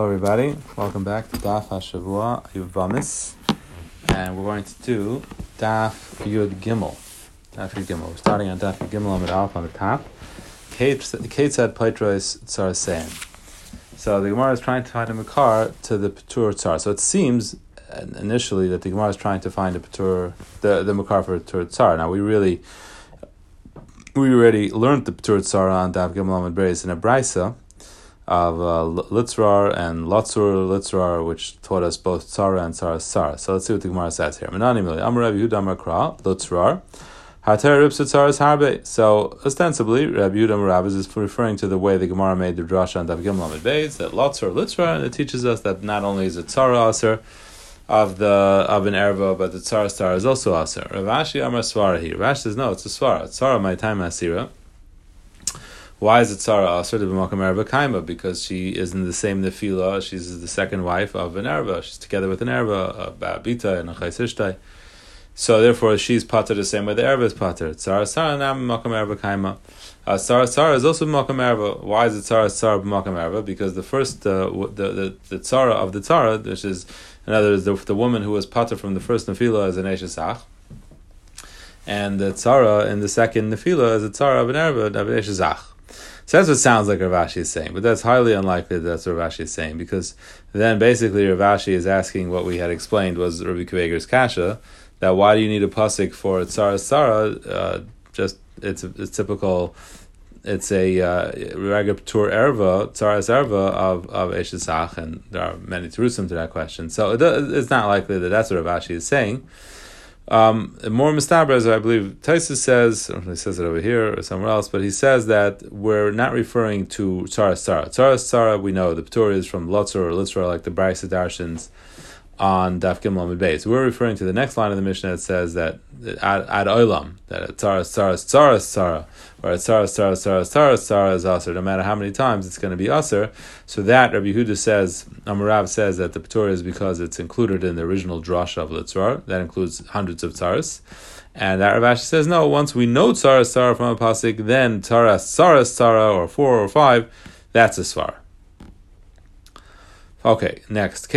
Hello, everybody. Welcome back to Daf Hashavua Yuvamis, and we're going to do Daf Yud Gimel. Daf Yud Gimel. We're starting on Daf Yud Gimel Amid Alf on the top. Kate, said Plaitros Tsar saying. So the Gemara is trying to find a Makar to the Patur Tsar. So it seems uh, initially that the Gemara is trying to find a Patur, the, the Makar for the Patur Tsar. Now we really, we already learned the Patur Tsar on Daf Gimel Amid Beis in a Brisa of uh, Litzrar and Lotzur Litzrar, which taught us both Tzara and Tzara Tzara. So let's see what the Gemara says here. Menani Mili, Rabbi Yehuda Amar Kra, Litzrar, Harbe. So ostensibly, Rabbi Yehuda Amar is referring to the way the Gemara made the drasha on Dav Gimel Beis, that Lotzur Litzrar, and it teaches us that not only is it Tzara Aser, of the of an erva, but the tzara star is also aser. Rav Ashi Amar Svara here. Rashi says no, it's a svara. Tzara my time asira. Why is it Sarah Aser to B'makam Erva Kaima? Because she is in the same nefila. She's the second wife of an Erva. She's together with an Erva, a Ba'abita and a Chaysishtai. So therefore, she's pater the same way the Erva is pater. Tzara Sarah Nam B'makam Erva Kaima. Uh, Sarah Sarah is also B'makam Erva. Why is it Sarah Sarah B'makam Erva? Because the first, uh, the, the, the Tzara of the Tzara, which is, in other words, the, the woman who was pater from the first nefila is an Eshesach. And the Tzara in the second nefila is a Tzara of an Erva, of an Eshesach. So that's what sounds like Rav Ashi is saying, but that's highly unlikely that that's what Rav Ashi is saying, because then basically Rav Ashi is asking what we had explained was Rabbi Akiva Eiger's kasha, that why do you need a pasuk for Tzara Tzara? Uh, just it's it's typical. It's a uh, erva tzaras erva of of eshesach, and there are many terusim to that question. So it, it's not likely that that's what Rav Ashi is saying. Um, more mistabras, I believe Taisus says, or he says it over here or somewhere else, but he says that we're not referring to Tzara Tzara. Tzara Tzara, we know the Ptur is from Lotzor or Litzra, like the Brisa Darshans on Daf Gimel Beis. We're referring to the next line of the Mishnah that says that ad, ad olam that tzara tzara tzara tzara or tzara tzara tzara tzara tzara is aser. No matter how many times it's going to be aser. So that Rabbi Huda says, Amarav says that the Ptur is because it's included in the original drasha of Litzrar. That includes hundreds of tzaras. And that Rav Ashi says no. Once we know tzara tzara from a pasuk, then tzara tzara tzara or four or five, that's a svar. Okay, next.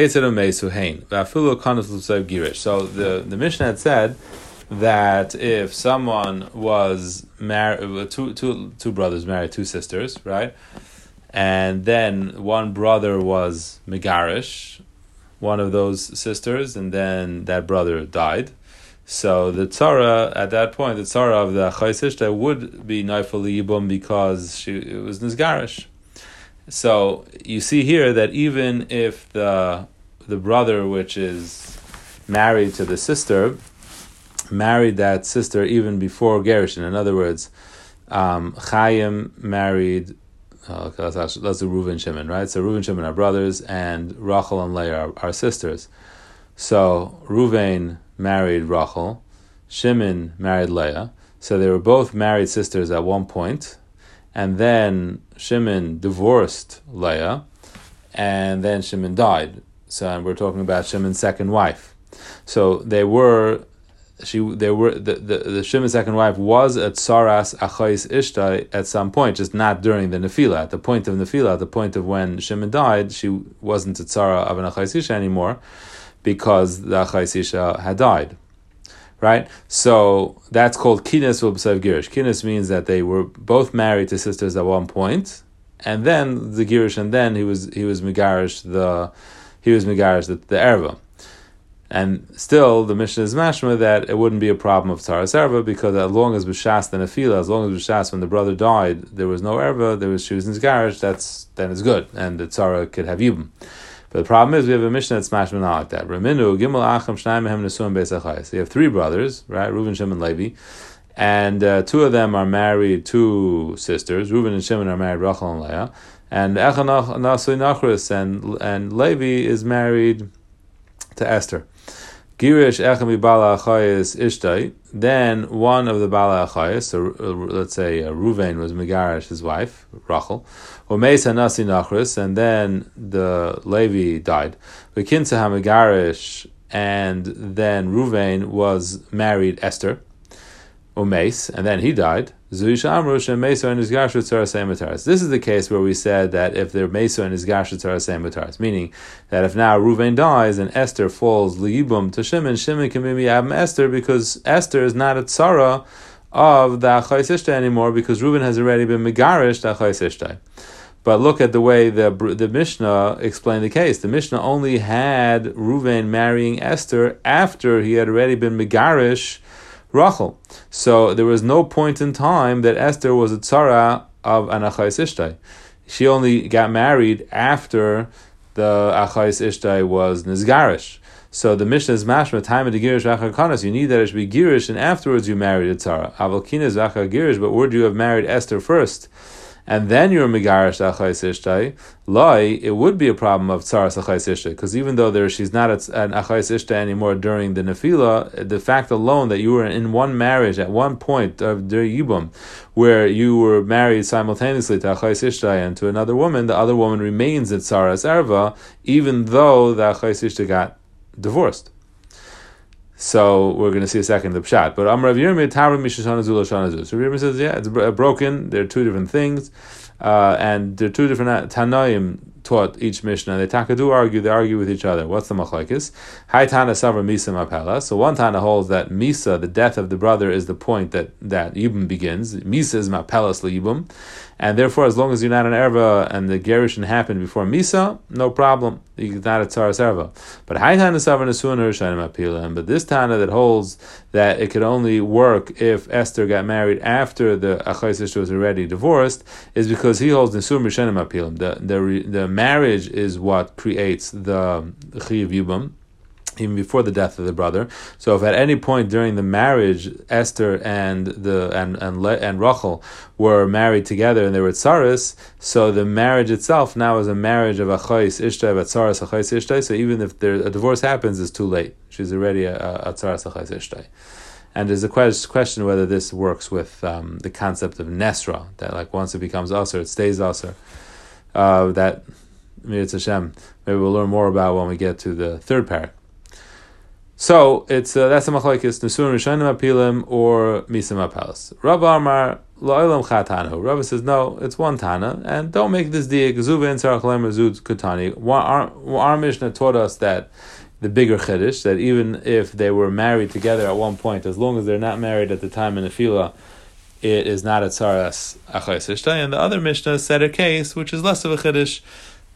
Girish. So the, the Mishnah had said that if someone was married, uh, two, two, two brothers married two sisters, right? And then one brother was Megarish, one of those sisters, and then that brother died. So the tzara at that point, the tzara of the chaysishta would be naifal yibum because she it was nizgarish. So you see here that even if the the brother, which is married to the sister, married that sister even before Gershon. In other words, um, Chaim married. Uh, let's, let's do Reuven Shimon, right? So Reuven Shimon are brothers, and Rachel and Leah are, are sisters. So Reuven married Rachel, Shimon married Leah. So they were both married sisters at one point, and then Shimon divorced Leah, and then Shimon died. So we're talking about Shimon's second wife. So they were, she, they were the the, the Shimon's second wife was at Saras Achais Ishtai at some point, just not during the Nefila. At the point of Nefila, at the point of when Shimon died, she wasn't a Tzara of an Achais anymore, because the Achais Isha had died right? So that's called kines v'b'sav girish. Kines means that they were both married to sisters at one point, and then the girish, and then he was he was megarish the he was megarish the, the erva. And still, the mission is mashma that it wouldn't be a problem of tzaras erva because as long as b'shas the nefila, as long as b'shas when the brother died, there was no erva, there was she was in his That's then it's good, and the tzara could have yibum. But the problem is we have a mission that's mashman not like that. Raminu gimel acham shnayim mehem nesuim beisachayis. So you have three brothers, right? Reuven, Shimon, and Levi, and uh, two of them are married to sisters. Reuven and Shimon are married Rachel and Leah, and Echanach Nasui and and Levi is married to Esther. Girish Echam Bala Achayis Ishtai. Then one of the Bala Achayis, so uh, let's say uh, Ruvain was Megarish, his wife, Rachel. Mesa Nasi Nachris, and then the Levi died. Bekinsa Megarish, and then Ruvain was married Esther. Umes, and then he died. This is the case where we said that if they're Mesa and his Gashat meaning that if now Ruvain dies and Esther falls Liyibum to Shimon, Shimon can be Abim Esther because Esther is not a Tzara of the Achais anymore because Reuben has already been Megarish the Achais But look at the way the the Mishnah explained the case. The Mishnah only had Reuven marrying Esther after he had already been Megarish Rachel. So there was no point in time that Esther was a tzara of an Achais Ishtai. She only got married after the Achais Ishtai was Nizgarish. So the Mishnah is mashma time of the girish achakanas. You need that it should be girish, and afterwards you married a tzara. Avalkina is girish, but would you have married Esther first? And then you're megarish achais ishtai, loi, it would be a problem of tzaras achais ishtai, because even though there she's not an achais ishtai anymore during the nefila, the fact alone that you were in one marriage at one point of the yibum, where you were married simultaneously to achais ishtai and to another woman, the other woman remains at tzaras erva, even though the achais ishtai got divorced. So we're going to see a second the pshat. But Amrav Yirmiyah Tarim Mishashana Zula Shana Zul. So Yirmiyah says, yeah, it's broken. There are two different things, uh, and there are two different Tanaim taught each Mishnah. They takadu argue, they argue with each other. What's the machlekes? Hai Tana Savra Misa Mapela. So one Tana holds that Misa, the death of the brother, is the point that, that Yibum begins. Misa is Mapelas Yibum. And therefore, as long as you're not an erva and the gerushin happened before misa, no problem. You're not a tzaras erva. But haitana savar nesuna rishonim apilim. But this tana that holds that it could only work if Esther got married after the achais was already divorced is because he holds nesum rishonim apilim. The the the marriage is what creates the yibum even before the death of the brother. So, if at any point during the marriage Esther and the and and and Rachel were married together and they were tsaris, so the marriage itself now is a marriage of achais ishtay tsaris achais ishtay. So even if there, a divorce happens, it's too late. She's already a, a tsaris achais ishtay. And there's a question whether this works with um, the concept of nesra that like once it becomes usher, it stays usher. Uh, that Mir Hashem, maybe we'll learn more about when we get to the third parak. So it's uh, that's a machlekes nesuin rishonim apilim or misim apalis. Rabbi Amar lo'ilam chatanu. Rabbi says no, it's one tana, and don't make this diak zuvin sarachlem zud kutani. Our, our Mishnah taught us that the bigger chiddush that even if they were married together at one point, as long as they're not married at the time in the fila, it is not a tzaras achayis And the other Mishnah said a case which is less of a chiddush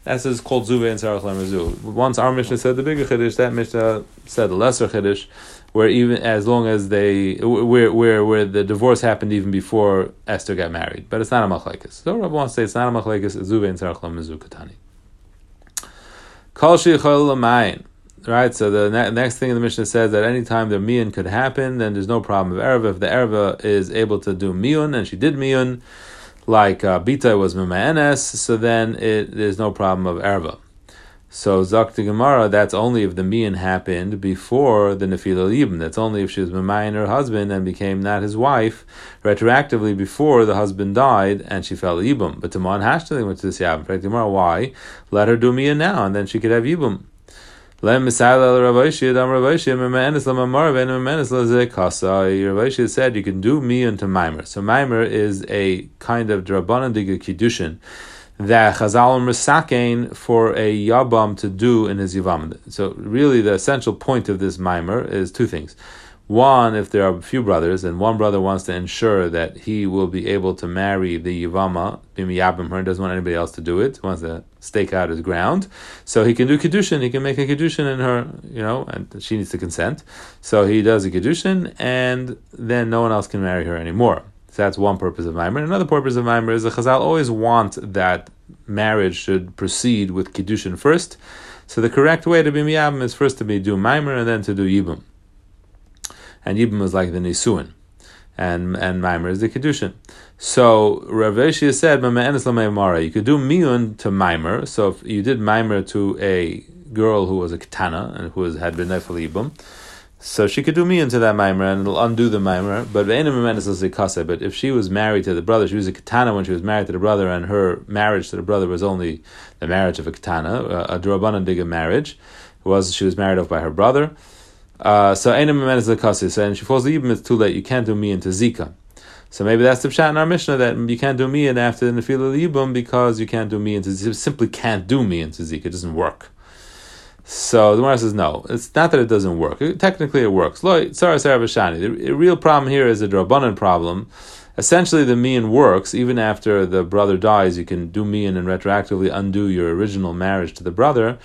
that is called Zuve and Sarach Lemazu. Once our Mishnah said the bigger Chiddush, that Mishnah said the lesser Chiddush, where even as long as they, where, where, where the divorce happened even before Esther got married. But it's not a Machlekes. So Rabbi wants to say it's not a Machlekes, Zuve and Sarach Lemazu Katani. Kol Lamayin. Right, so the ne- next thing in the Mishnah says that anytime the miyun could happen, then there's no problem of erva. If the erva is able to do miyun, and she did miyun, like uh, Bita was Mima'enes, so then it, there's no problem of Erva. So Zakti Gemara, that's only if the Mian happened before the Nefila Yibn. That's only if she was Mamayan her husband and became not his wife retroactively before the husband died and she fell Yibum. But Taman Hashtaling went to this Yabim. Why? Let her do Mian now and then she could have Yibum. Ravashi said you can do me into Maimer. So Maimer is a kind of Drabanan Diga Kiddushin that Chazal Misakein for a Yabam to do in his Yavam. So really the essential point of this Maimer is two things. One, if there are a few brothers, and one brother wants to ensure that he will be able to marry the Yivama, Bimiyabim her, doesn't want anybody else to do it, wants to stake out his ground. So he can do Kedushin, he can make a Kedushin in her, you know, and she needs to consent. So he does a Kedushin, and then no one else can marry her anymore. So that's one purpose of Maimer. Another purpose of Maimer is the Chazal always want that marriage should proceed with Kedushin first. So the correct way to be Miyabim is first to be do Maimer and then to do Yibum and Yibum is like the Nisuin, and and Maimer is the Kedushin. So Rav Ashi said, you could do Miyun to Maimer. So if you did Maimer to a girl who was a Ketana and who was, had been Nefel Yibum, so she could do me into that mimer and it'll undo the mimer. But but if she was married to the brother, she was a katana when she was married to the brother, and her marriage to the brother was only the marriage of a katana, a, a diga marriage. Was she was married off by her brother? Uh, so Einim is the Kasi. And she falls Yibum, it's too late. You can't do me into Zika. So maybe that's the pshat in our Mishnah that you can't do me in after the Nefila Yibum because you can't do me into Zika. simply can't do me into Zika. It doesn't work. So the Gemara says no. It's not that it doesn't work. It, technically, it works. The real problem here is a drabanan problem. Essentially, the mian works even after the brother dies. You can do mian and retroactively undo your original marriage to the brother.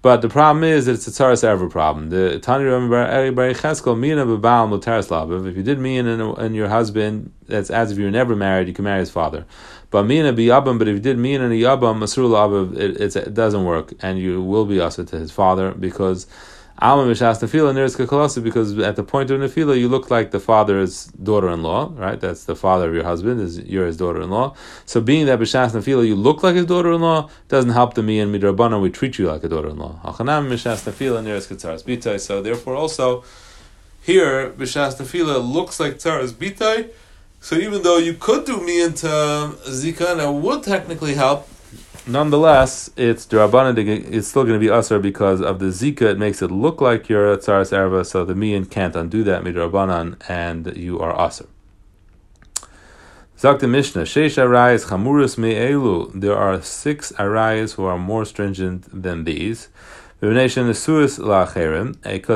But the problem is that it's a tzaras ever problem. The Tani Cheskel. If you did mian and your husband, that's as if you were never married. You can marry his father. But mina. But if you did mean and a yabam it, it doesn't work, and you will be asa to his father because Alma Mishas Nefila Kakalosi, because at the point of Nefila, you look like the father's daughter in law, right? That's the father of your husband, is you're his daughter in law. So, being that Bishas Nefila, you look like his daughter in law, doesn't help the me and Midrabana, we treat you like a daughter in law. Achanam Mishas Nefila Neris Katzaras Bitai. So, therefore, also, here, Bishas Nefila looks like Tzaras Bitai. So, even though you could do me into Zika, and it would technically help, nonetheless, it's Durabanan, it's still going to be Usr because of the Zika, it makes it look like you're a Tsaras Erva, so the Mian can't undo that, Midrabanan, and you are Usr. Zakta Mishnah, Sheish Arayas Chamurus Me'elu. There are six Arayas who are more stringent than these. Because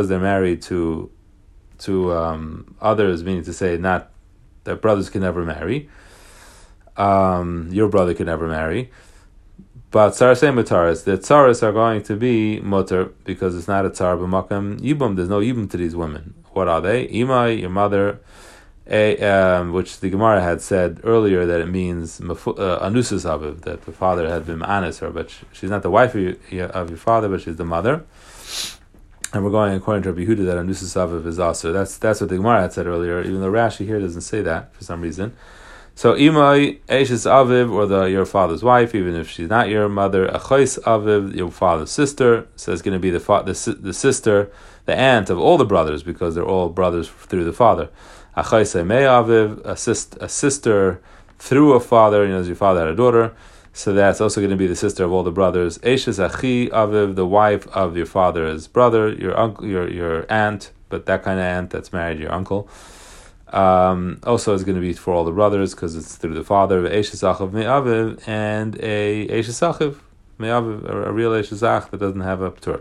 they're married to to um, others, meaning to say not that brothers can never marry. Um, your brother can never marry. But Sarasei Mutaris, the Tsaras are going to be Mutar because it's not a Tsar b'makam Yibum. There's no Yibum to these women. What are they? Imai, your mother, a, um, which the Gemara had said earlier that it means uh, Anusus Aviv, that the father had been honest her, but she's not the wife of your, of your father, but she's the mother. And we're going according to Rabbi Huda that Anusus Aviv is also. That's that's what the Gemara had said earlier, even though Rashi here doesn't say that for some reason. So imai Eishes Aviv, or the your father's wife, even if she's not your mother, Achais Aviv, your father's sister. So it's going to be the, fa- the the sister, the aunt of all the brothers, because they're all brothers through the father. Achais Me Aviv, a, a sister through a father. You know, as your father had a daughter. So that's also going to be the sister of all the brothers. Eishes Achi Aviv, the wife of your father's brother, your uncle, your your aunt, but that kind of aunt that's married your uncle. Um, also, it's going to be for all the brothers because it's through the father of Eshesachav Me'aviv and a Eshesachav Me'aviv, a real Eshesach that doesn't have a Ptur.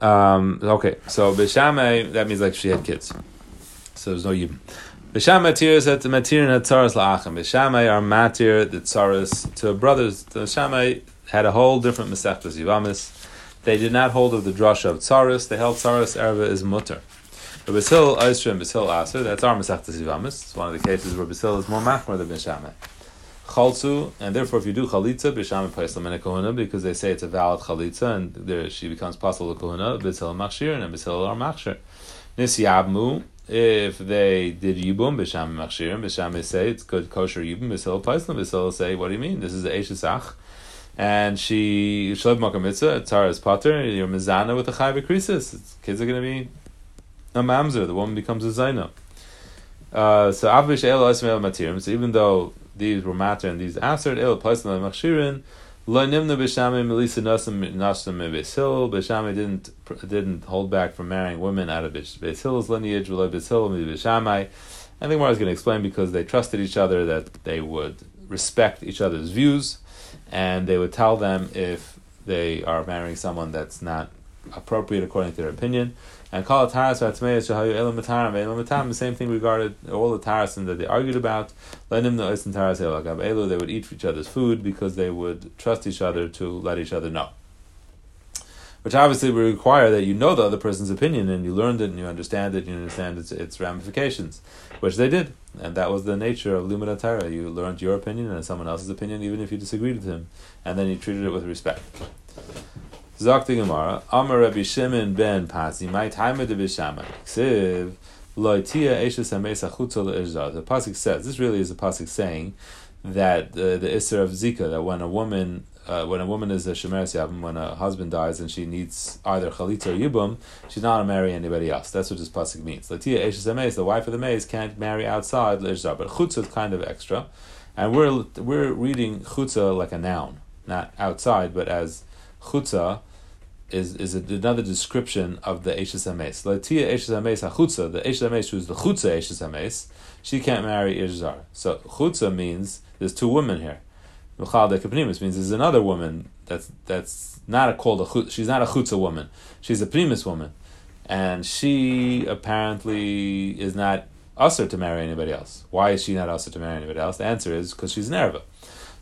Um, okay, so B'Shamay, that means like she had kids. So there's no Yibim. B'Shamay Matir said to Matir and Tzaras La'achim. B'Shamay are Matir, the Tzaras, to brothers. The B'Shamay had a whole different Masechtas Yivamis. They did not hold of the drasha of Tzaras, they held Tzaras Erva is Mutter. Rabbi Sil Oisra and Basil Aser, that's our Masechta Zivamis. It's one of the cases where Basil is more machmer than Bishameh. Chalzu, and therefore if you do Chalitza, Bishameh Paislam and Kohuna, because they say it's a valid Chalitza, and there she becomes possible Kohuna, Basil Machshir, and Basil are Machshir. Nisyabmu, if they did Yibum, Bishameh Machshir, Bishameh say it's good kosher Yibum, Basil Paislam, Basil say, what do you mean? This is Eishesach and she Shalab Makam Mitzvah, Tara is Potter, you're Mizana with a Chayv Krisis. Kids are going to be a mamzer, the woman becomes a zaina. Uh, so avish el matirim. So even though these were matter and these answered el plaisna machshirin, lo nimna b'shamay melisa nasim nasim beishil. B'shamay didn't didn't hold back from marrying women out of Beishil's lineage. Lo beishil b'shamay. I think what I was going to explain because they trusted each other that they would respect each other's views, and they would tell them if they are marrying someone that's not appropriate according to their opinion. And call it taras v'atzmeis shahayu elam mataram ve'elam. The same thing regarded all the tarasim that they argued about. Lenim no isin taras elu. They would eat each other's food because they would trust each other to let each other know. Which obviously would require that you know the other person's opinion and you learned it and you understand it and you understand its, its ramifications, which they did. And that was the nature of Lumina Torah. You learned your opinion and someone else's opinion, even if you disagreed with him, and then you treated it with respect. Zok Gemara, Amar Rabbi Shimon ben Pazi, my time of the Bishamai. Ksiv, Loitia Eshes Hamesa Chutza The pasuk says this really is a pasuk saying that uh, the Isser of Zika that when a woman uh, when a woman is a shemeres yavim, when a husband dies and she needs either chalitza or yibum, she's not to marry anybody else. That's what this pasuk means. Latia eshes hameis, the wife of the maze, can't marry outside leishzar, but chutza is kind of extra, and we're we're reading chutza like a noun, not outside, but as chutza is is another description of the Eshes Hames. Latia Eshes Hames HaChutza, the Eshes Hames who is the Chutza Eshes Hames, she can't marry Irzar. So Chutza means there's two women here. Luchal Dekapnimus means there's another woman that's that's not a called a chutz, she's not a Chutza woman. She's a Primus woman. And she apparently is not usher to marry anybody else. Why is she not usher to marry anybody else? The answer is because she's an Erva.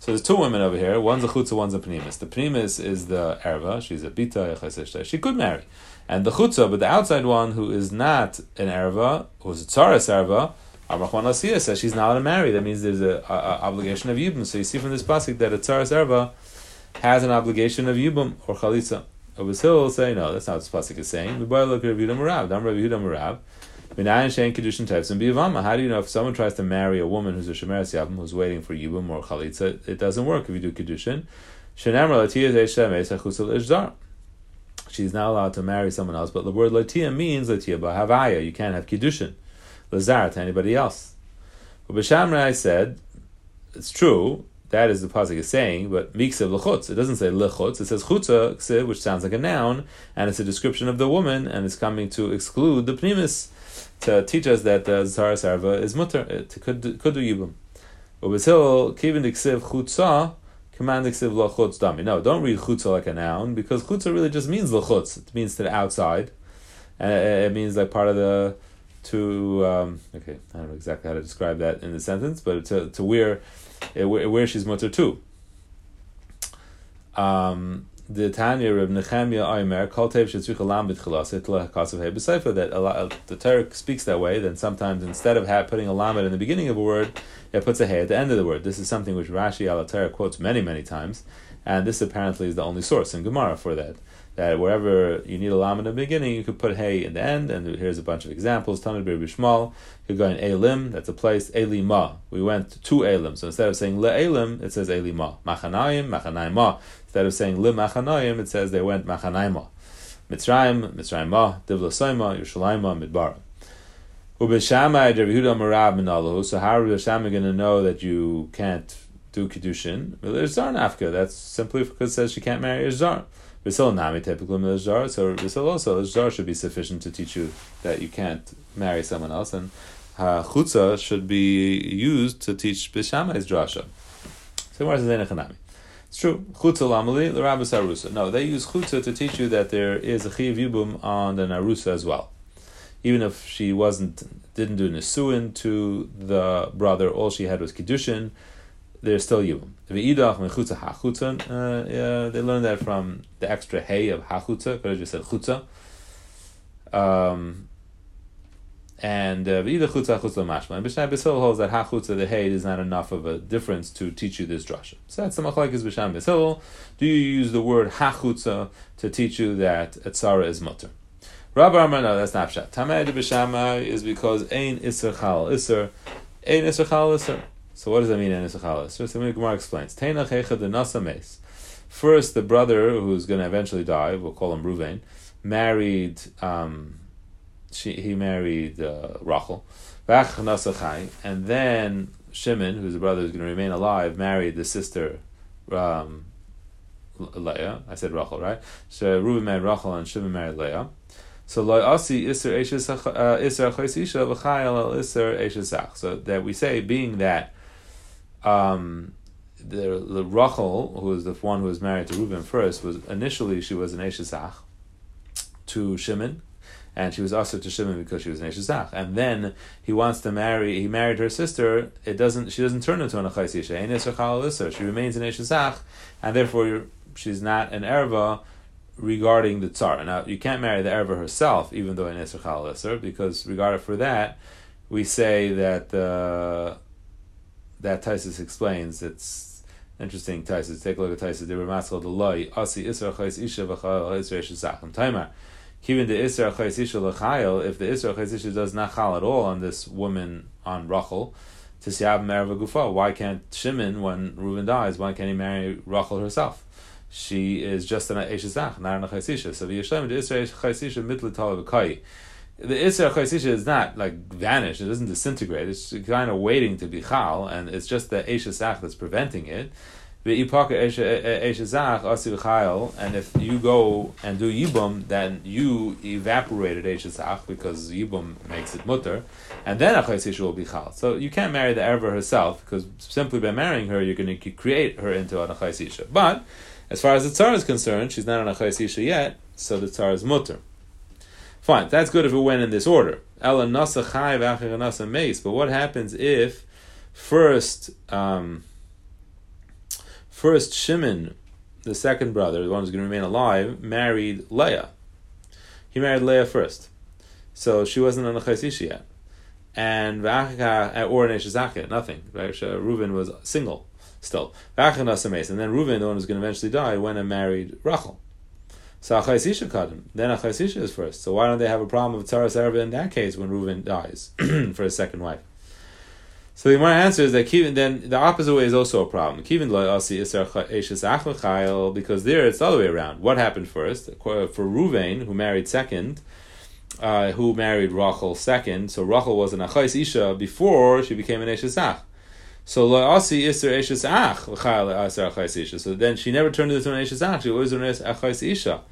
So there's two women over here. One's a chutza, one's a pnimis. The pnimis is the erva. She's a bita, a She could marry. And the chutza, but the outside one who is not an erva, who's a tzaras erva, Amrachman Asiya says she's not allowed to marry. That means there's a, a, a obligation of yibum. So you see from this pasuk that a tzaras erva has an obligation of yibum or chalitza. Obis will say no, that's not what this pasuk is saying. We boy look at Rabbi Yehuda Marav. How do you know if someone tries to marry a woman who's a Shemeres Yavim, who's waiting for Yibum or Chalitza, it doesn't work if you do Kiddushin. She's not allowed to marry someone else, but the word Latia means Latia Bahavaya. You can't have Kiddushin. Lazar to anybody else. But B'Shamrai said, it's true, that is the pasuk is saying, but miksev lechutz. It doesn't say lechutz. It says chutza, which sounds like a noun, and it's a description of the woman, and it's coming to exclude the pnimis to teach us that the Zahara Sarva is mutter, uh, it could, could do Yibum. Ubesil, kivin diksiv chutza, command diksiv lachutz dami. No, don't read chutza like a noun, because chutza really just means lachutz. It means to the outside. And it, it means like part of the, to, um, okay, I don't know exactly how to describe that in the sentence, but to, to where, where she's mutter too. Um, the Tanya of Nehemiah Aimer, Kaltev Shetzrich Alam B'tchilasit Lehakasav He B'Seifa, that the Torah speaks that way, then sometimes instead of putting a lamed in the beginning of a word, it puts a hey at the end of the word. This is something which Rashi al quotes many, many times, and this apparently is the only source in Gemara for that that wherever you need a lam in the beginning, you could put hey in the end, and here's a bunch of examples. Tanad Bir Bishmal, you could go in Elim, that's a place, Elima. We went to Elim, so instead of saying Le Elim, it says Elima. Machanayim, Machanayim Instead of saying Le Machanayim, it says they went Machanayim Mitzrayim, Mitzrayim Ma, Divla Soima, Yerushalayim Midbar. Ubeshamai Rabbi Yehuda Marav Minalahu. So how are Shammai going to know that you can't do kiddushin? There's Zar Nafka. That's simply because it says she can't marry a Zar. Bisil Nami typically Milazar, so Bisil also Zar should be sufficient to teach you that you can't marry someone else, and Chutza should be used to teach Bishamai's drasha. So where's the? It's true. Chutza lamali l'rabas arusa. No, they use chutza to teach you that there is a chiv yibum on the narusa as well. Even if she wasn't, didn't do nisuin to the brother, all she had was kiddushin there's still yibum. V'idach mechutza hachutza. Uh, they learned that from the extra hay of hachutza. Could have just said chutza. Um, and uh, chutza chutza mashma. And Bishil holds that hachutza the hay is not enough of a difference to teach you this drasha. So that's the machlekes Bishai Bishil. Do you use the word hachutza to teach you that etzara is mutter? Rabbi Amar, no, that's not pshat. Tamei de is because ein iser chal iser, ein iser chal iser. So what does that mean in Isachalas? So the Gemara explains. First, the brother who's going to eventually die, we'll call him Ruvain, married. Um, she, he married uh, Rachel, and then Shimon, who's the brother who's going to remain alive, married the sister um, Leah. I said Rachel, right? So Reuben married Rachel and Shimon married Leah. So loy asi iser v'chayel iser eshes So that we say, being that um, the, the Rachel, who was the one who was married to Reuben first, was initially she was an Eshesach to Shimon, and she was also to Shimon because she was an Eshesach. And then he wants to marry. He married her sister. It doesn't. She doesn't turn into an Achaisisha. She remains an Eshesach, and therefore she's not an erva regarding the tsar. Now you can't marry the erva herself, even though an Esrachal because regarding for that, we say that the uh, that Taisus explains. It's interesting. Taisus, take a look at Taisus. They were maskal the loy asi isra chayis isha v'chayil isra shesachim timer. Even the isra chayis isha l'chayil, if the isra chayis isha does not chal at all on this woman on Rachel, to siab merva gufa. Why can't Shimon, when Reuben dies, why can't he marry Rachel herself? She is just an Eshazach, not an Chaisisha. So the Yishem, the Israel Chaisisha, mitli talav the Isra Chaisisha is not like vanished, it doesn't disintegrate, it's kind of waiting to be Chal, and it's just the Eshesach that's preventing it. The Ipaka Eshesach, Asiv Chal, and if you go and do yibum, then you evaporated eshezach because yibum makes it mutter, and then a will be chal. So you can't marry the erva herself because simply by marrying her, you're going to create her into an chaysisha. But as far as the tsar is concerned, she's not an chaysisha yet, so the tsar is mutter. Fine, that's good if it went in this order. Ela nasa nasa mace. But what happens if first? Um, First, Shimon, the second brother, the one who's going to remain alive, married Leah. He married Leah first. So she wasn't on the Chaisishi yet. And V'achika, or Neshizaka, nothing. Reuven was single still. And then Reuven, the one who's going to eventually die, went and married Rachel. So Achaisisha cut him. Then Achaisisha is first. So why don't they have a problem with Tzaras Erva in that case when Reuven dies for his second wife? So the Gemara answers that Kivin, then the opposite way is also a problem. Kivin because there it's the other way around. What happened first? For Ruvain, who married second, uh, who married Rachel second, so Rachel was an Achais Isha before she became an Eshesach. So Asi Isser Eshesach Isha. So then she never turned into an Eshesach, she was an Achais Isha.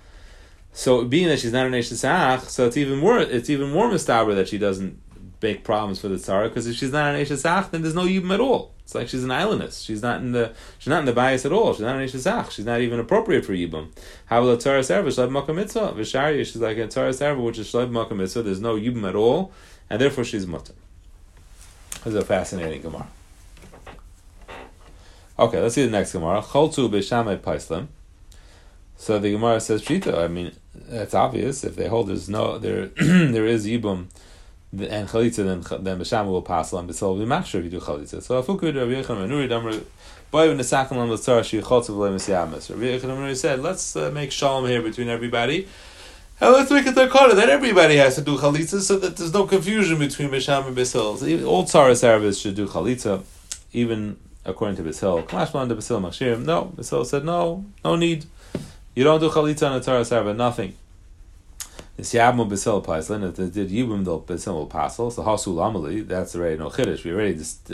So being that she's not an Eshesach, so it's even more it's even more mistaber that she doesn't big problems for the tzara because if she's not an Eshesach, then there's no yibum at all. It's like she's an islandess. She's not in the she's not in the bias at all. She's not an Eshesach. She's not even appropriate for yibum. How will a tzara serve? Shleib makam mitzvah. V'shariya, she's like a tzara serve, which is shleib makam mitzvah. There's no yibum at all, and therefore she's mutter. This is a fascinating gemara. Okay, let's see the next gemara. Choltu b'shamay paislim. So the gemara says shita. I mean, that's obvious. If they hold there's no there there is yibum and chalitza, then then b'sham will pass on b'tzol will be machshir if you do chalitza. So afukud Rabbi Yechon Menuri Damar boy when the was tzara she chalitza v'lei misyamis. Rabbi Yechon Menuri said, let's uh, make shalom here between everybody. And let's make it their quarter that everybody has to do chalitza so that there's no confusion between Bisham and Bishil. So all tzaras Arabs should do chalitza, even according to Bishil. Kamashman to Bishil Machshirim. No, Bishil said no, no need. You don't do chalitza on a tzaras Arab, nothing. This Yabmu Basil Paislin, if they did Yibum Dol Basil Pasel, so Hasul Amali, that's already no Chiddush. We already just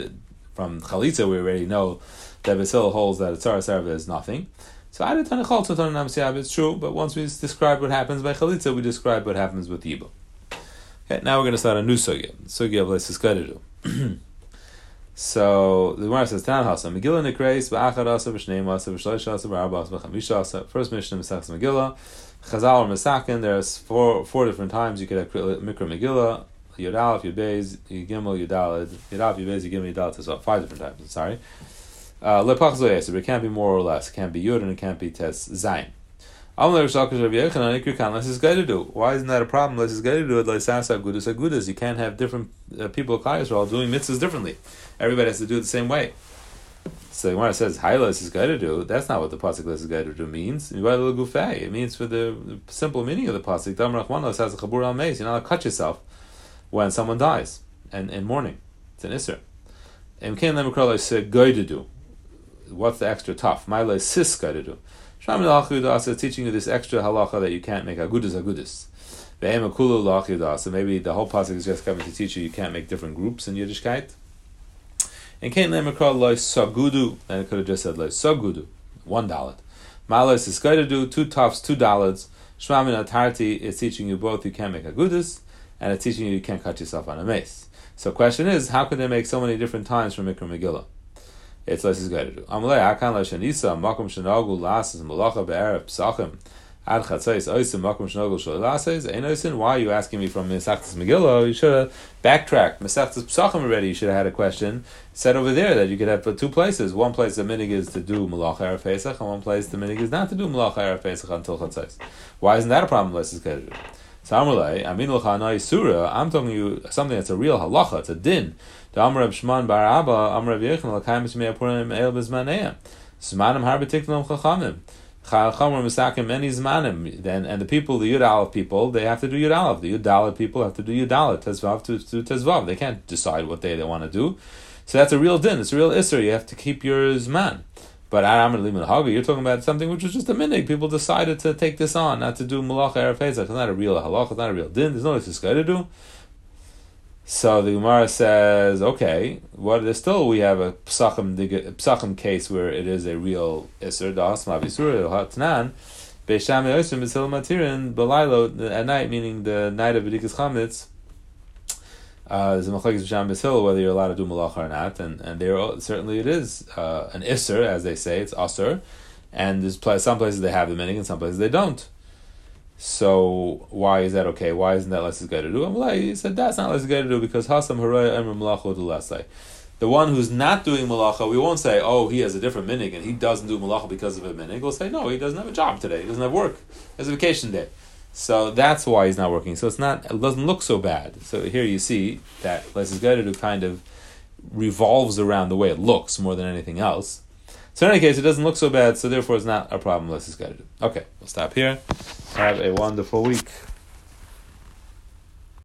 from Chalitza, we already know that Basil holds that a Tzara Sarva is nothing. So I did Tana Chalta Tana Nam it's true, but once we describe what happens by Chalitza, we describe what happens with Yibum. Okay, now we're going to start a new sugya, sugya of Lesis So the Gemara says Tan Hasa Megillah Nikreis Ba'achad Asa B'Shneim Asa B'Shloish Asa B'Arba Asa B'Chamisha Asa. First Mishnah Mesachs Megillah. Chazal or Masakin, there's four four different times you could have Mikra Megillah, Yud Aleph, Yud Beis, Yud Gimel, Yud Daled, so five different times, sorry. Uh, Lepach it can't be more or less, it can't be Yud and it can't be Tes Zayin. Why isn't that a problem? Get to do it. Sasa Gudus Agudas. You can't have different uh, people of all doing mitzvahs differently. Everybody has to do it the same way. So when it says Hailas is do, that's not what the pasuk is going to do means. It means for the simple meaning of the pasuk. Damrachmanos has a chabur al You're not to cut yourself when someone dies and in mourning. It's an isser. And me call to do. What's the extra tough? My is sis to do. Shram teaching you this extra halacha that you can't make agudis agudis. So maybe the whole pasuk is just coming to teach you you can't make different groups in Yiddishkeit. And Kain Lemekra loy sagudu, and it could have just said loy sagudu, one dalit. Malas is going to do two tufs, two dalits. Shmamin Atarti is teaching you both you can't make a gudus, and it's teaching you you can't cut yourself on a mace. So question is, how could they make so many different times for Mikra Megillah? It's less is do. Amalei Akan Lashanisa, Makom Shanagu Lasas, Malacha Be'er Psachim, Ad Chatzais Oisim Makom Shnogel Shalases Einoisin. Why are you asking me from Mesachtes Megillah? You should have backtracked. Mesachtes Psachim already. You should have had a question said over there that you could have two places. One place the minig is to do Malach Erev Pesach, and one place the minig is not to do Malach Erev Pesach until Chatzais. Why isn't that a problem? Just get it. So Amrulay, Amin L'chanai Surah. I'm talking you something that's a real halacha. It's a din. The Amr Shman Bar Abba Amr Yechon L'kaim Shmei Apurim El Bezmaneim. Zmanim Har B'Tiknom Chachamim. Many zmanim. Then and the people, the Yud Aleph people, they have to do Yud Aleph. The Yud people have to do Yud Dalet. Tezvav to, to Tezvav. They can't decide what day they want to do. So that's a real din. It's a real isser. You have to keep your zman. But Aram and Haga, you're talking about something which was just a minig. People decided to take this on, not to do malach erev It's not a real halach. It's not a real din. There's no guy to do. So the Gemara says, okay, what is still we have a psachim, psachim case where it is a real iser, das mavisur, hatnan, beisham yosim misil matirin, belaylo, at night, meaning the night of Bedikas Chametz, uh, there's a machlekes b'sham b'sil whether you're allowed to do malacha or not, and and there certainly it is uh, an iser as they say, it's aser, and there's some places they have the minig and some places they don't. So why is that okay? Why isn't that less is to do? like, he said that's not less good to do because hasam haraya The one who's not doing malacha, we won't say, oh, he has a different minig and he doesn't do malacha because of a minig. We'll say, no, he doesn't have a job today. He doesn't have work. It's a vacation day. So that's why he's not working. So it's not, it doesn't look so bad. So here you see that less is to do kind of revolves around the way it looks more than anything else. So in any case, it doesn't look so bad, so therefore it's not a problem got to do. Okay, we'll stop here. Have a wonderful week.